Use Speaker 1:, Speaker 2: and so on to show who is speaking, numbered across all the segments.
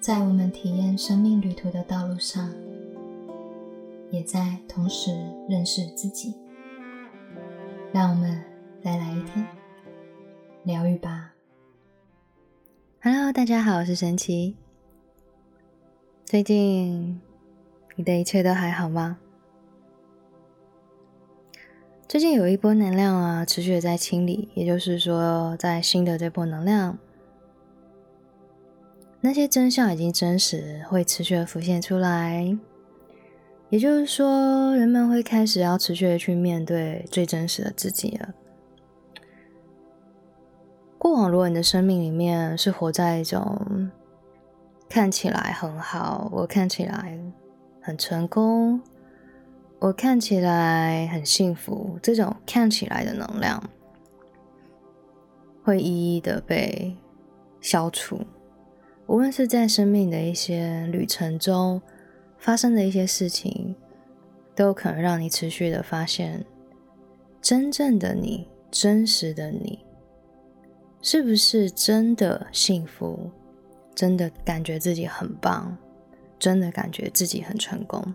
Speaker 1: 在我们体验生命旅途的道路上，也在同时认识自己。让我们再来一天疗愈吧。Hello，大家好，我是神奇。最近你的一切都还好吗？最近有一波能量啊，持续的在清理，也就是说，在新的这波能量，那些真相已经真实，会持续的浮现出来。也就是说，人们会开始要持续的去面对最真实的自己了。过往，如果你的生命里面是活在一种看起来很好，我看起来很成功。我看起来很幸福，这种看起来的能量会一一的被消除。无论是在生命的一些旅程中发生的一些事情，都有可能让你持续的发现，真正的你，真实的你，是不是真的幸福？真的感觉自己很棒？真的感觉自己很成功？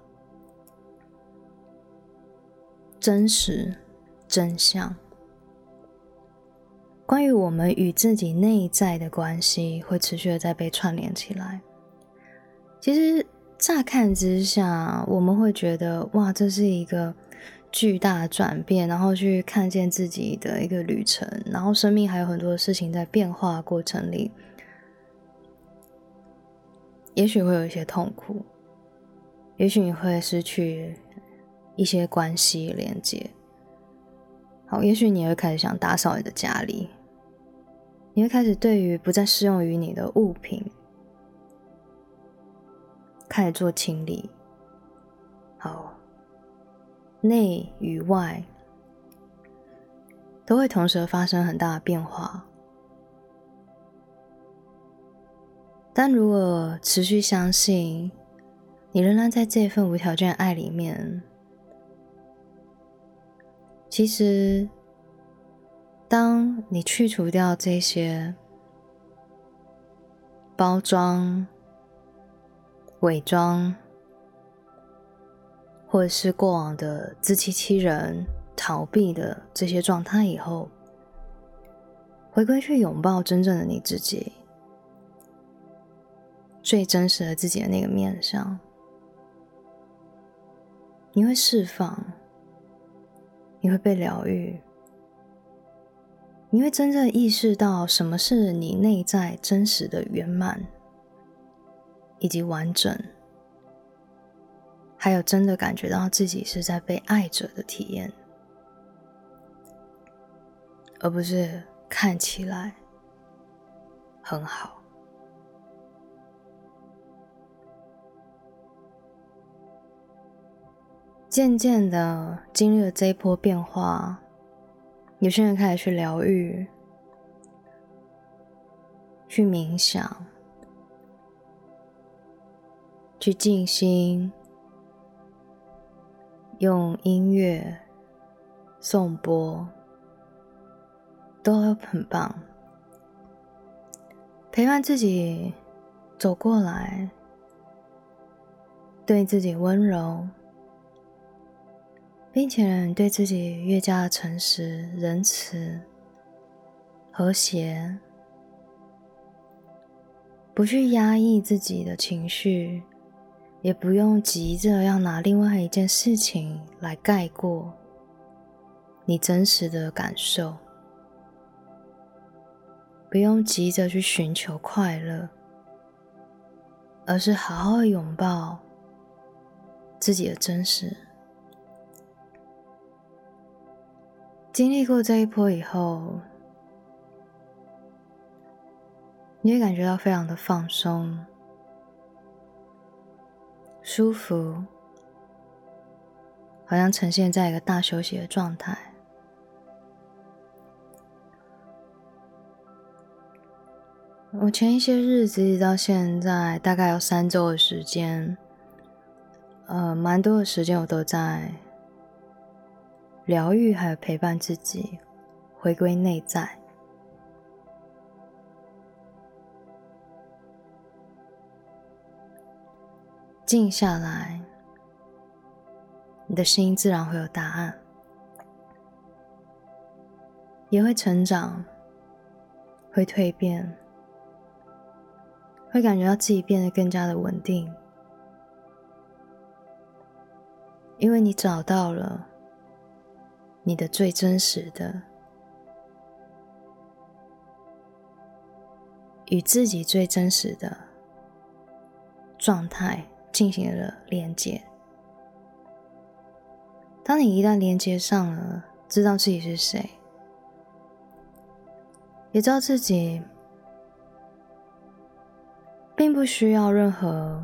Speaker 1: 真实真相，关于我们与自己内在的关系，会持续的在被串联起来。其实乍看之下，我们会觉得哇，这是一个巨大的转变，然后去看见自己的一个旅程，然后生命还有很多事情在变化过程里，也许会有一些痛苦，也许你会失去。一些关系连接，好，也许你会开始想打扫你的家里，你会开始对于不再适用于你的物品开始做清理，好，内与外都会同时发生很大的变化，但如果持续相信，你仍然在这份无条件爱里面。其实，当你去除掉这些包装、伪装，或者是过往的自欺欺人、逃避的这些状态以后，回归去拥抱真正的你自己，最真实的自己的那个面上，你会释放。你会被疗愈，你会真正意识到什么是你内在真实的圆满以及完整，还有真的感觉到自己是在被爱着的体验，而不是看起来很好。渐渐的经历了这一波变化，有些人开始去疗愈、去冥想、去静心，用音乐、颂钵都很棒，陪伴自己走过来，对自己温柔。并且对自己越加的诚实、仁慈、和谐，不去压抑自己的情绪，也不用急着要拿另外一件事情来盖过你真实的感受，不用急着去寻求快乐，而是好好拥抱自己的真实。经历过这一波以后，你会感觉到非常的放松、舒服，好像呈现在一个大休息的状态。我前一些日子一直到现在，大概有三周的时间，呃，蛮多的时间我都在。疗愈，还有陪伴自己，回归内在。静下来，你的心自然会有答案，也会成长，会蜕变，会感觉到自己变得更加的稳定，因为你找到了你的最真实的。与自己最真实的状态进行了连接。当你一旦连接上了，知道自己是谁，也知道自己并不需要任何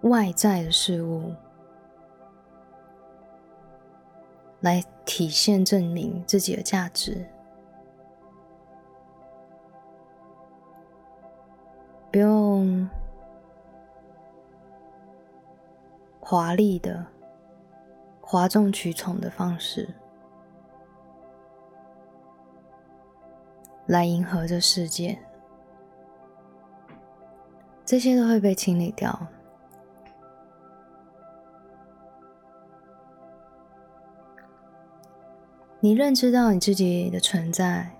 Speaker 1: 外在的事物来体现、证明自己的价值。不用华丽的、哗众取宠的方式来迎合这世界，这些都会被清理掉。你认知到你自己的存在，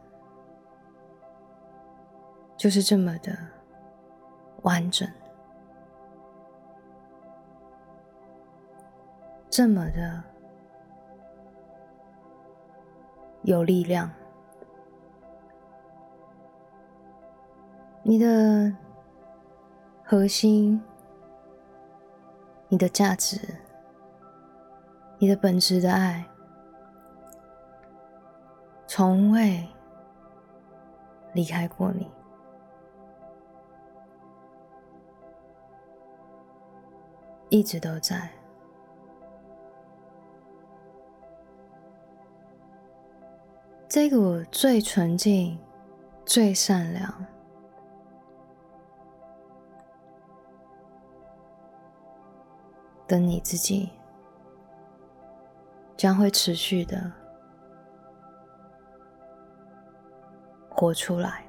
Speaker 1: 就是这么的。完整，这么的有力量，你的核心、你的价值、你的本质的爱，从未离开过你。一直都在。这股最纯净、最善良的你自己，将会持续的活出来。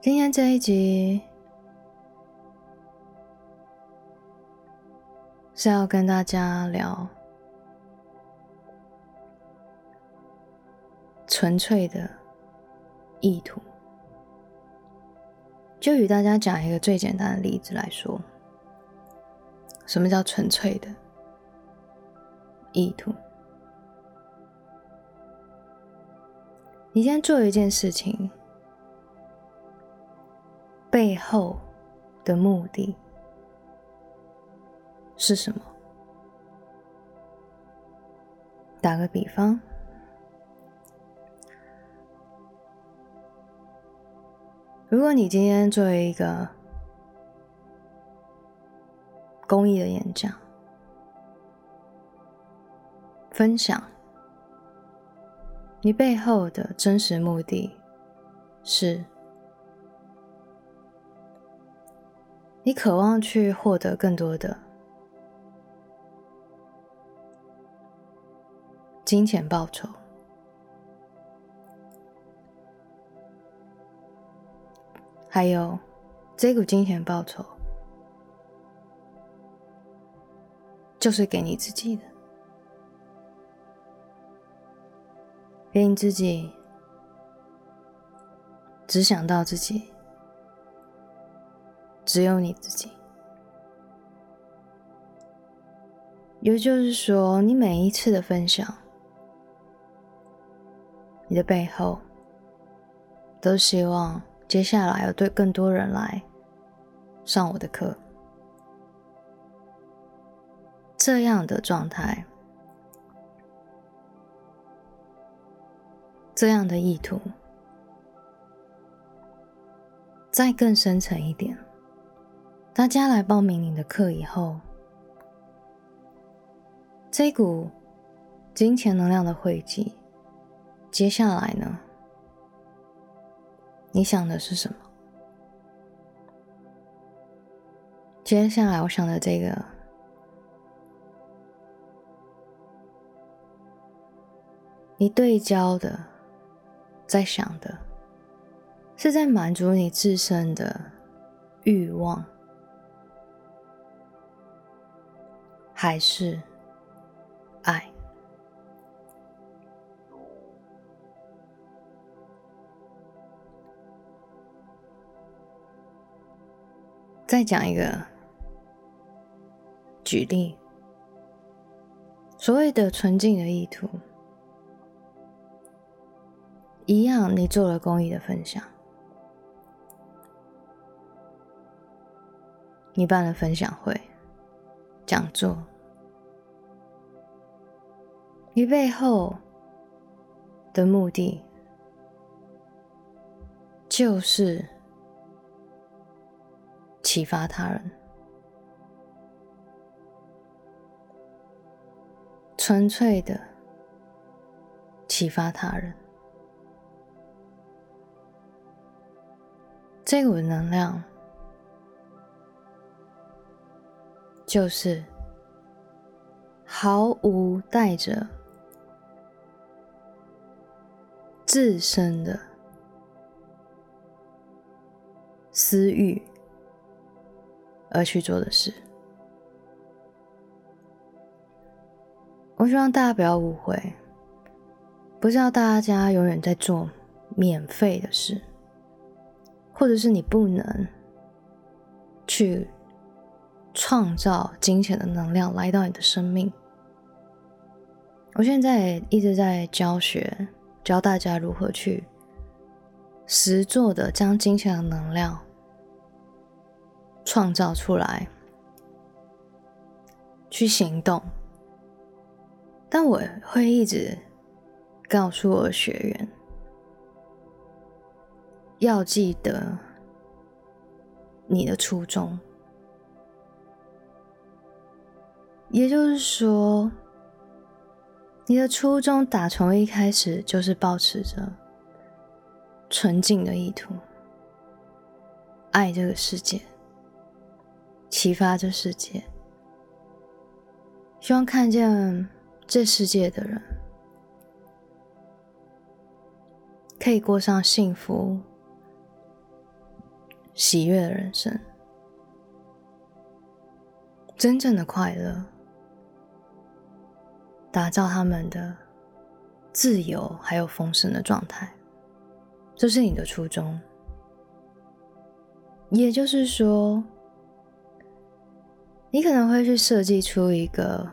Speaker 1: 今天这一集。是要跟大家聊纯粹的意图，就与大家讲一个最简单的例子来说，什么叫纯粹的意图？你今天做一件事情背后的目的。是什么？打个比方，如果你今天作为一个公益的演讲，分享你背后的真实目的是，你渴望去获得更多的。金钱报酬，还有这股金钱报酬，就是给你自己的，给你自己，只想到自己，只有你自己。也就是说，你每一次的分享。你的背后，都希望接下来有对更多人来上我的课，这样的状态，这样的意图，再更深层一点，大家来报名你的课以后，这股金钱能量的汇集。接下来呢？你想的是什么？接下来我想的这个，你对焦的，在想的，是在满足你自身的欲望，还是爱？再讲一个举例，所谓的纯净的意图，一样，你做了公益的分享，你办了分享会、讲座，你背后的目的就是。启发他人，纯粹的启发他人，这股能量就是毫无带着自身的私欲。而去做的事，我希望大家不要误会，不是要大家永远在做免费的事，或者是你不能去创造金钱的能量来到你的生命。我现在一直在教学，教大家如何去实做的将金钱的能量。创造出来，去行动。但我会一直告诉我的学员，要记得你的初衷。也就是说，你的初衷打从一开始就是保持着纯净的意图，爱这个世界。启发这世界，希望看见这世界的人可以过上幸福、喜悦的人生，真正的快乐，打造他们的自由还有丰盛的状态，这是你的初衷。也就是说。你可能会去设计出一个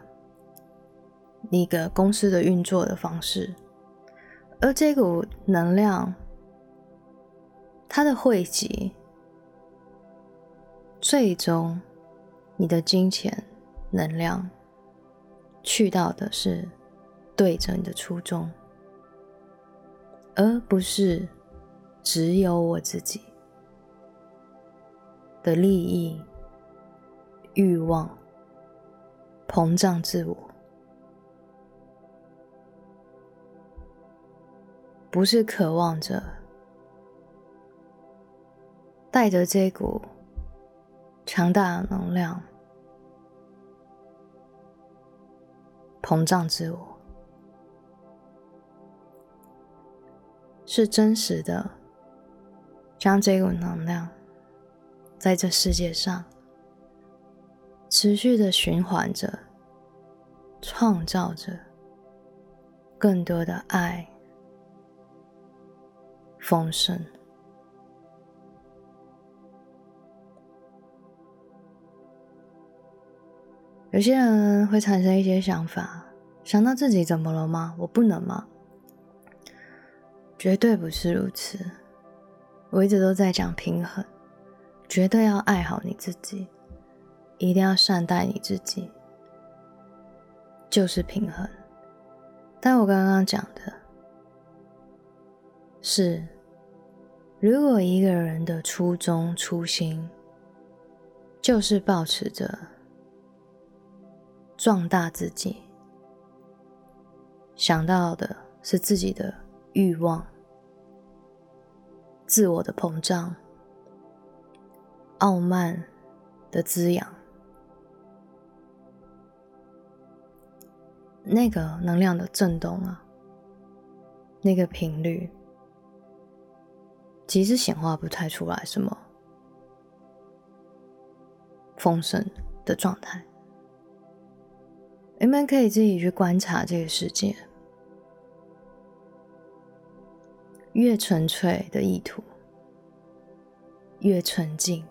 Speaker 1: 一个公司的运作的方式，而这股能量，它的汇集，最终你的金钱能量去到的是对着你的初衷，而不是只有我自己的利益。欲望膨胀自我，不是渴望着带着这股强大的能量膨胀自我，是真实的将这股能量在这世界上。持续的循环着，创造着更多的爱、丰盛。有些人会产生一些想法，想到自己怎么了吗？我不能吗？绝对不是如此。我一直都在讲平衡，绝对要爱好你自己。一定要善待你自己，就是平衡。但我刚刚讲的是，如果一个人的初衷、初心就是保持着壮大自己，想到的是自己的欲望、自我的膨胀、傲慢的滋养。那个能量的震动啊，那个频率，其实显化不太出来什么丰盛的状态。你们可以自己去观察这个世界，越纯粹的意图，越纯净，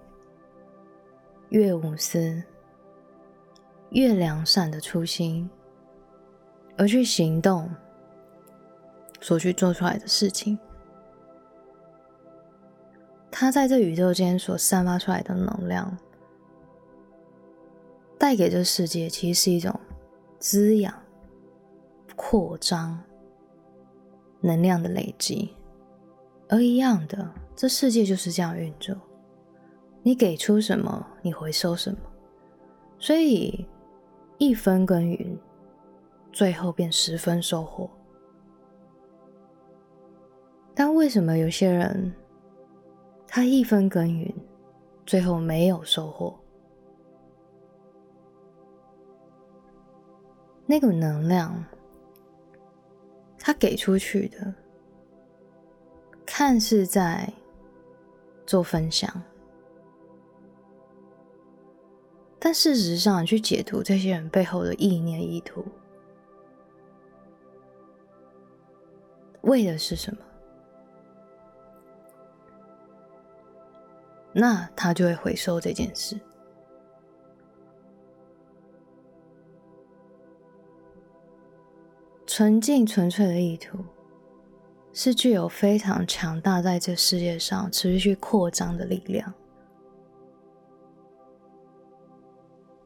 Speaker 1: 越无私，越良善的初心，而去行动所去做出来的事情，它在这宇宙间所散发出来的能量，带给这世界其实是一种。滋养、扩张、能量的累积，而一样的，这世界就是这样运作。你给出什么，你回收什么。所以，一分耕耘，最后便十分收获。但为什么有些人，他一分耕耘，最后没有收获？那股能量，他给出去的，看似在做分享，但事实上，去解读这些人背后的意念意图，为的是什么？那他就会回收这件事。纯净纯粹的意图，是具有非常强大在这世界上持续扩张的力量。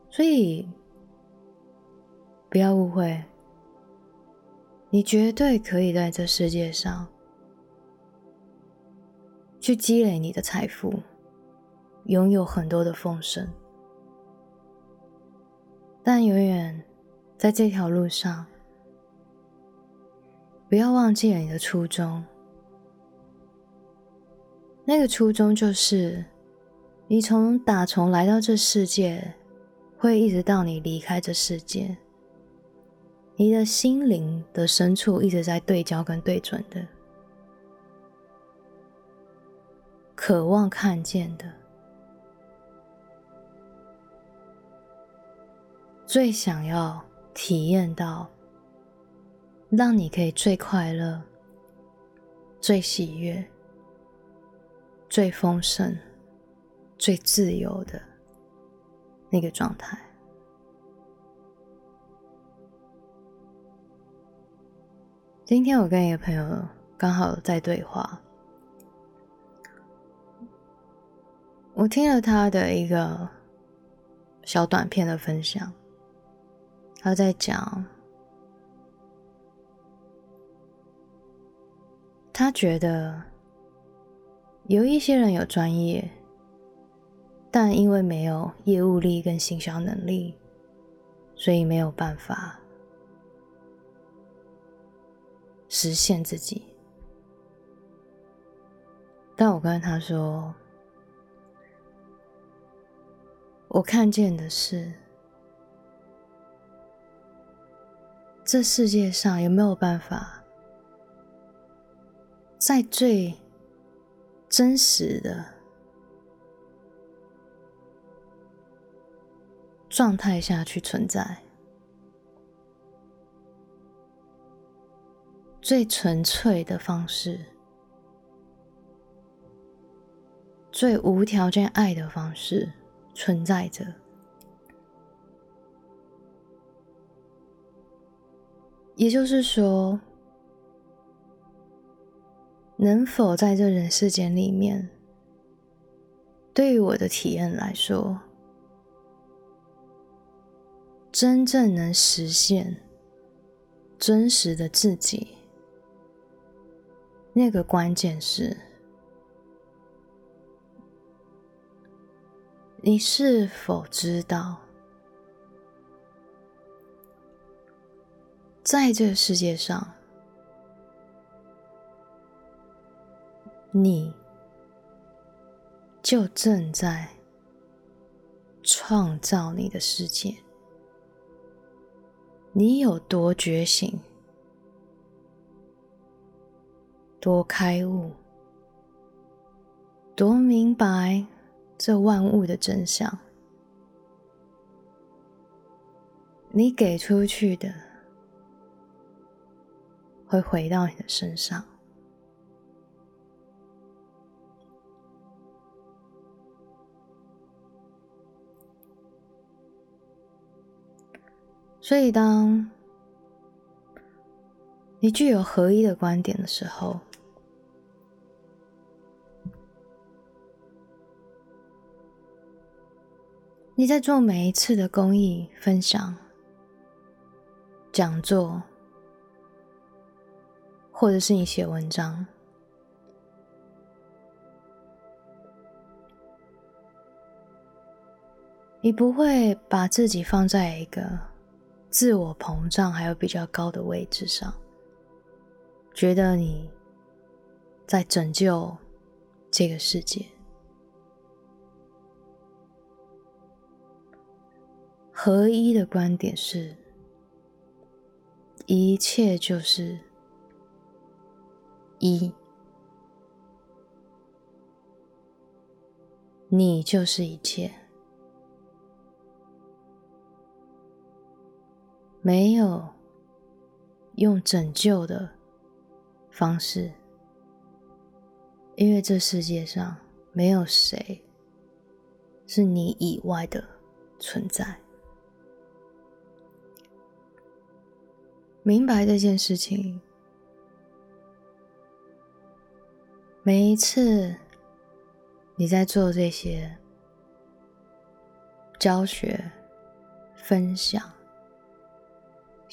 Speaker 1: 所以，不要误会，你绝对可以在这世界上去积累你的财富，拥有很多的丰盛，但永远在这条路上。不要忘记了你的初衷。那个初衷就是，你从打从来到这世界，会一直到你离开这世界，你的心灵的深处一直在对焦跟对准的，渴望看见的，最想要体验到。让你可以最快乐、最喜悦、最丰盛、最自由的那个状态。今天我跟一个朋友刚好在对话，我听了他的一个小短片的分享，他在讲。他觉得有一些人有专业，但因为没有业务力跟行销能力，所以没有办法实现自己。但我跟他说，我看见的是，这世界上有没有办法？在最真实的状态下去存在，最纯粹的方式，最无条件爱的方式存在着。也就是说。能否在这人世间里面，对于我的体验来说，真正能实现真实的自己，那个关键是，你是否知道，在这个世界上。你就正在创造你的世界。你有多觉醒，多开悟，多明白这万物的真相，你给出去的会回到你的身上。所以，当你具有合一的观点的时候，你在做每一次的公益分享、讲座，或者是你写文章，你不会把自己放在一个。自我膨胀还有比较高的位置上，觉得你在拯救这个世界。合一的观点是，一切就是一，你就是一切。没有用拯救的方式，因为这世界上没有谁是你以外的存在。明白这件事情，每一次你在做这些教学、分享。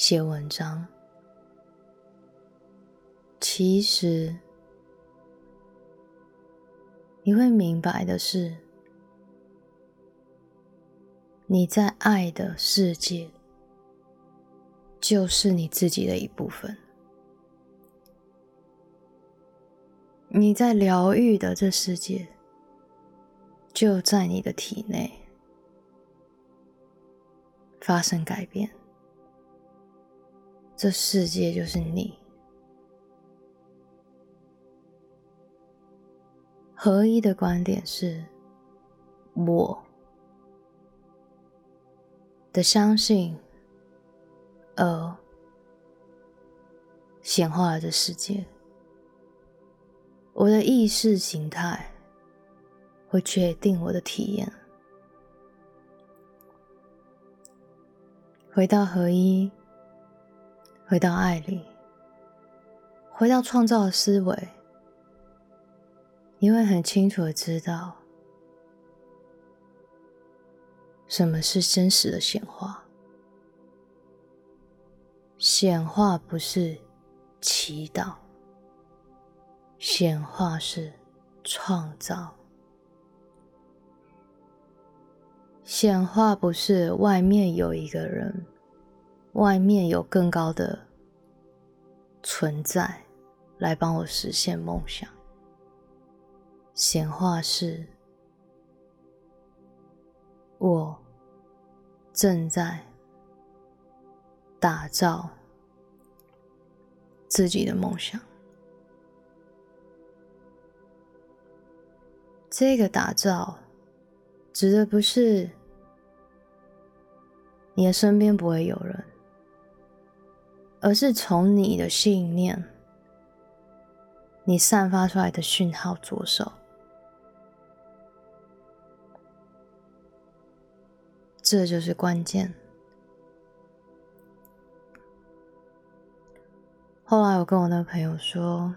Speaker 1: 写文章，其实你会明白的是，你在爱的世界就是你自己的一部分；你在疗愈的这世界就在你的体内发生改变。这世界就是你。合一的观点是，我的相信，而显化了这世界。我的意识形态会决定我的体验。回到合一。回到爱里，回到创造的思维，你会很清楚的知道什么是真实的显化。显化不是祈祷，显化是创造。显化不是外面有一个人。外面有更高的存在来帮我实现梦想。显化是，我正在打造自己的梦想。这个打造指的不是你的身边不会有人。而是从你的信念、你散发出来的讯号着手，这就是关键。后来我跟我那个朋友说，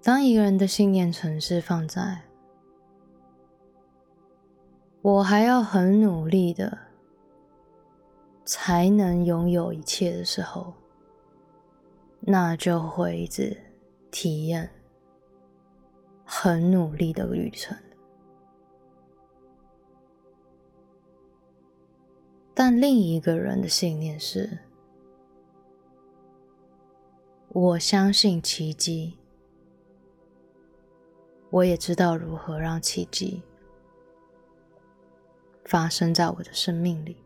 Speaker 1: 当一个人的信念城市放在我还要很努力的。才能拥有一切的时候，那就会一直体验很努力的旅程。但另一个人的信念是：我相信奇迹，我也知道如何让奇迹发生在我的生命里。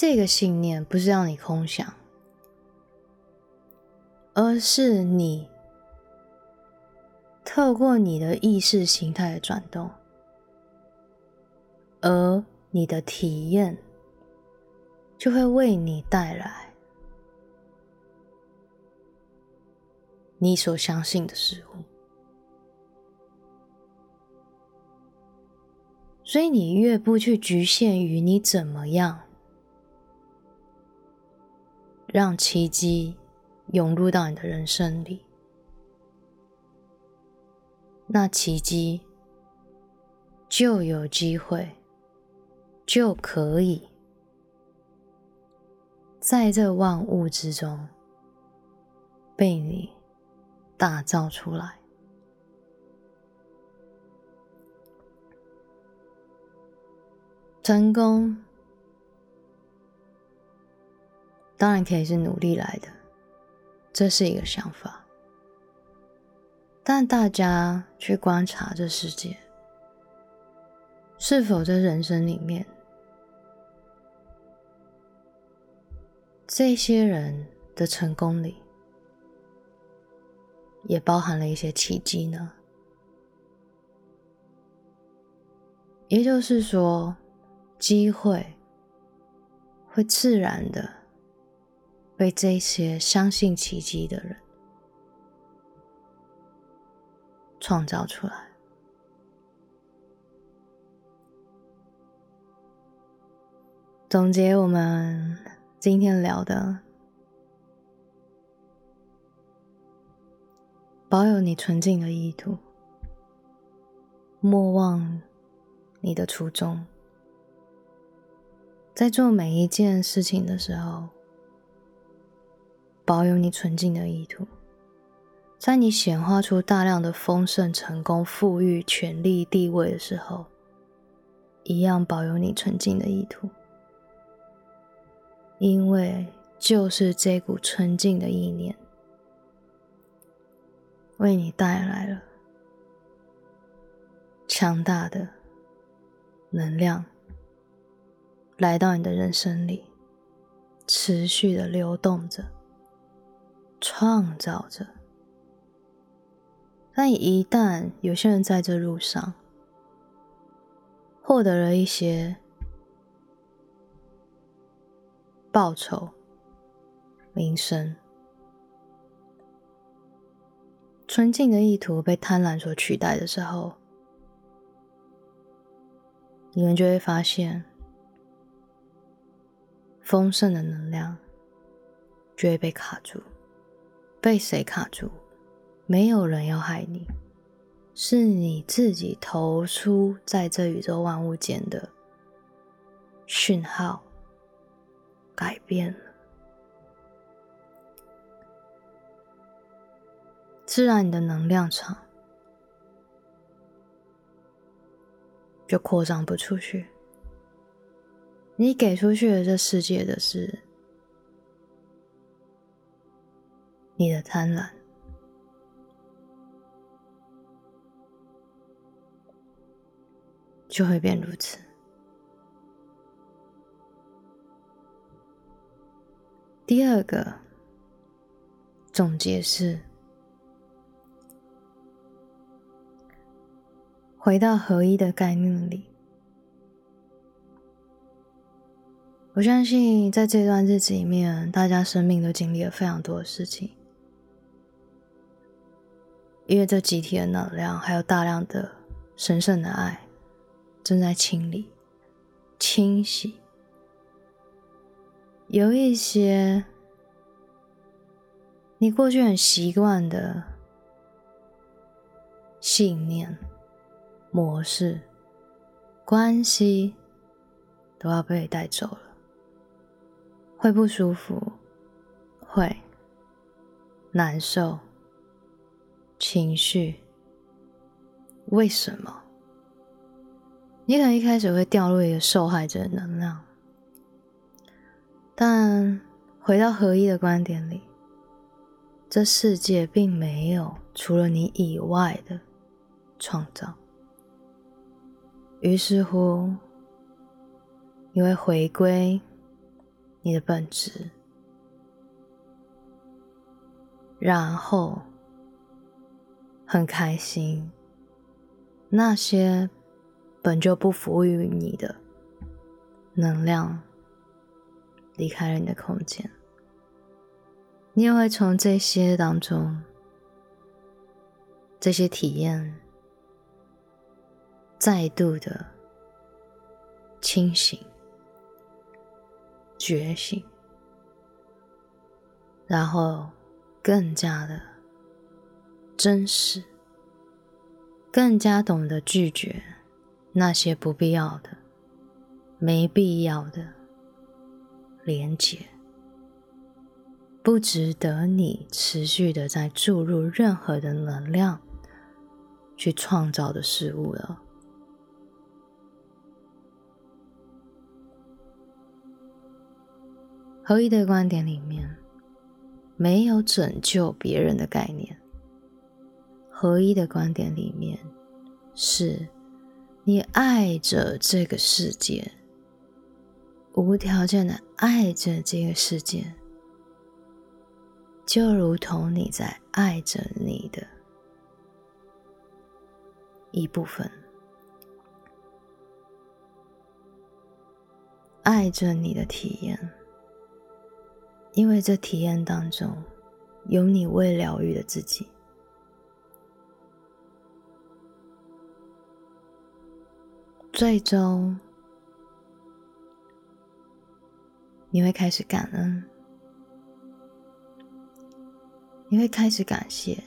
Speaker 1: 这个信念不是让你空想，而是你透过你的意识形态的转动，而你的体验就会为你带来你所相信的事物。所以，你越不去局限于你怎么样让奇迹涌入到你的人生里，那奇迹就有机会，就可以在这万物之中被你打造出来。成功当然可以是努力来的，这是一个想法。但大家去观察这世界，是否在人生里面，这些人的成功里，也包含了一些奇迹呢？也就是说。机会会自然的被这些相信奇迹的人创造出来。总结我们今天聊的：保有你纯净的意图，莫忘你的初衷。在做每一件事情的时候，保有你纯净的意图；在你显化出大量的丰盛、成功、富裕、权力、地位的时候，一样保有你纯净的意图。因为就是这股纯净的意念，为你带来了强大的能量。来到你的人生里，持续的流动着，创造着。但一旦有些人在这路上获得了一些报酬、名声、纯净的意图被贪婪所取代的时候，你们就会发现。丰盛的能量就会被卡住，被谁卡住？没有人要害你，是你自己投出在这宇宙万物间的讯号改变了，自然你的能量场就扩张不出去。你给出去的这世界的是你的贪婪，就会变如此。第二个总结是：回到合一的概念里。我相信，在这段日子里面，大家生命都经历了非常多的事情，因为这集体的能量，还有大量的神圣的爱，正在清理、清洗，有一些你过去很习惯的信念、模式、关系，都要被带走了。会不舒服，会难受，情绪。为什么？你可能一开始会掉入一个受害者的能量，但回到合一的观点里，这世界并没有除了你以外的创造。于是乎，你会回归。你的本质，然后很开心，那些本就不服务于你的能量离开了你的空间，你也会从这些当中，这些体验再度的清醒、觉醒，然后。更加的真实，更加懂得拒绝那些不必要的、没必要的连接，不值得你持续的在注入任何的能量去创造的事物了。合一的观点里面。没有拯救别人的概念，合一的观点里面是，你爱着这个世界，无条件的爱着这个世界，就如同你在爱着你的一部分，爱着你的体验。因为这体验当中有你未疗愈的自己，最终你会开始感恩，你会开始感谢，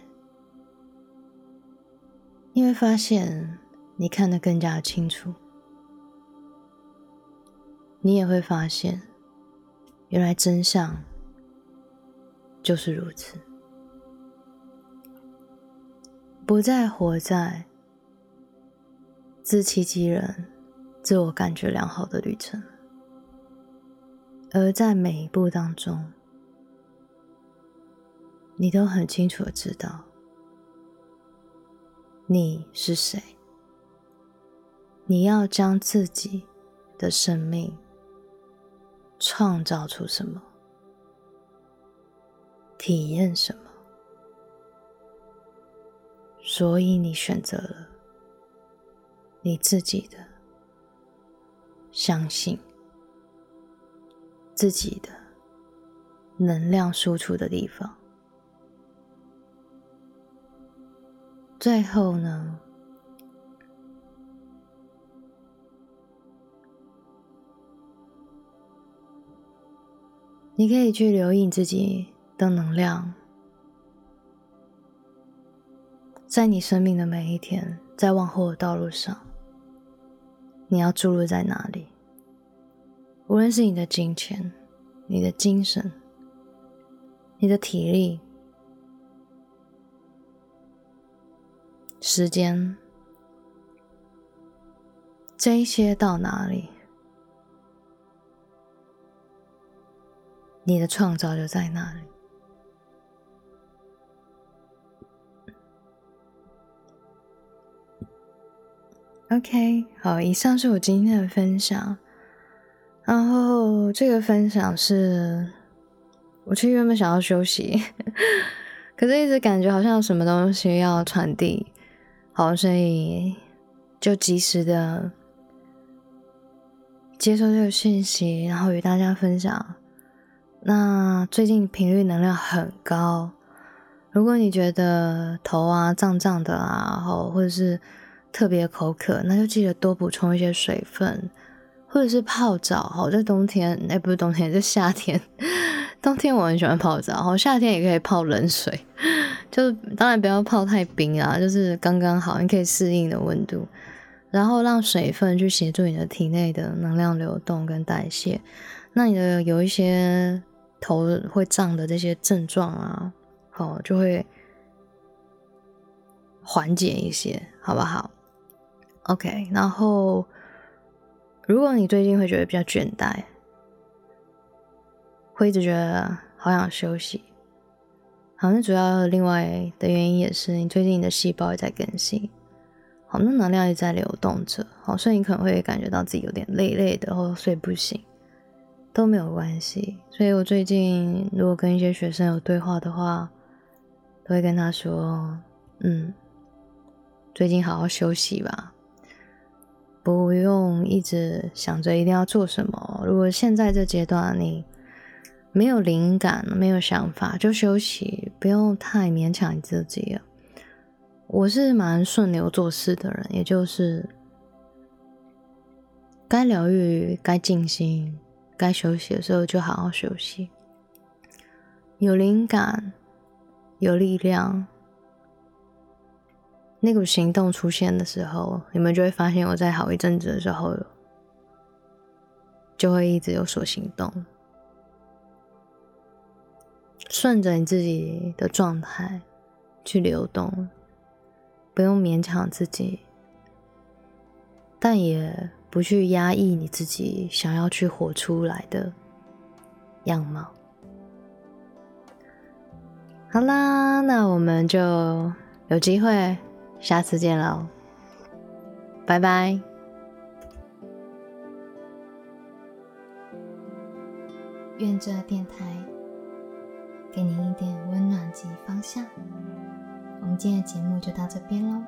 Speaker 1: 你会发现你看得更加清楚，你也会发现原来真相。就是如此，不再活在自欺欺人、自我感觉良好的旅程，而在每一步当中，你都很清楚的知道你是谁，你要将自己的生命创造出什么。体验什么？所以你选择了你自己的相信自己的能量输出的地方。最后呢，你可以去留意你自己。的能量，在你生命的每一天，在往后的道路上，你要注入在哪里？无论是你的金钱、你的精神、你的体力、时间，这些到哪里，你的创造就在哪里。OK，好，以上是我今天的分享。然后这个分享是，我其实原本想要休息，可是一直感觉好像有什么东西要传递，好，所以就及时的接受这个讯息，然后与大家分享。那最近频率能量很高，如果你觉得头啊胀胀的啊，然后，或者是。特别口渴，那就记得多补充一些水分，或者是泡澡。好，在冬天，哎，不是冬天，是夏天。冬天我很喜欢泡澡，好，夏天也可以泡冷水，就是当然不要泡太冰啊，就是刚刚好，你可以适应的温度，然后让水分去协助你的体内的能量流动跟代谢。那你的有一些头会胀的这些症状啊，好，就会缓解一些，好不好？OK，然后如果你最近会觉得比较倦怠，会一直觉得好想休息，好，像主要另外的原因也是你最近你的细胞也在更新，好，那能量也在流动着，好，所以你可能会感觉到自己有点累累的，或睡不醒，都没有关系。所以我最近如果跟一些学生有对话的话，都会跟他说：“嗯，最近好好休息吧，不用一直想着一定要做什么。如果现在这阶段你没有灵感、没有想法，就休息，不用太勉强你自己了。”我是蛮顺流做事的人，也就是该疗愈、该静心、该休息的时候就好好休息。有灵感。有力量，那股行动出现的时候，你们就会发现我在好一阵子的时候，就会一直有所行动，顺着你自己的状态去流动，不用勉强自己，但也不去压抑你自己想要去活出来的样貌。好啦，那我们就有机会下次见喽，拜拜。愿这电台给您一点温暖及方向。我们今天的节目就到这边喽，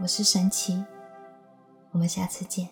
Speaker 1: 我是神奇，我们下次见。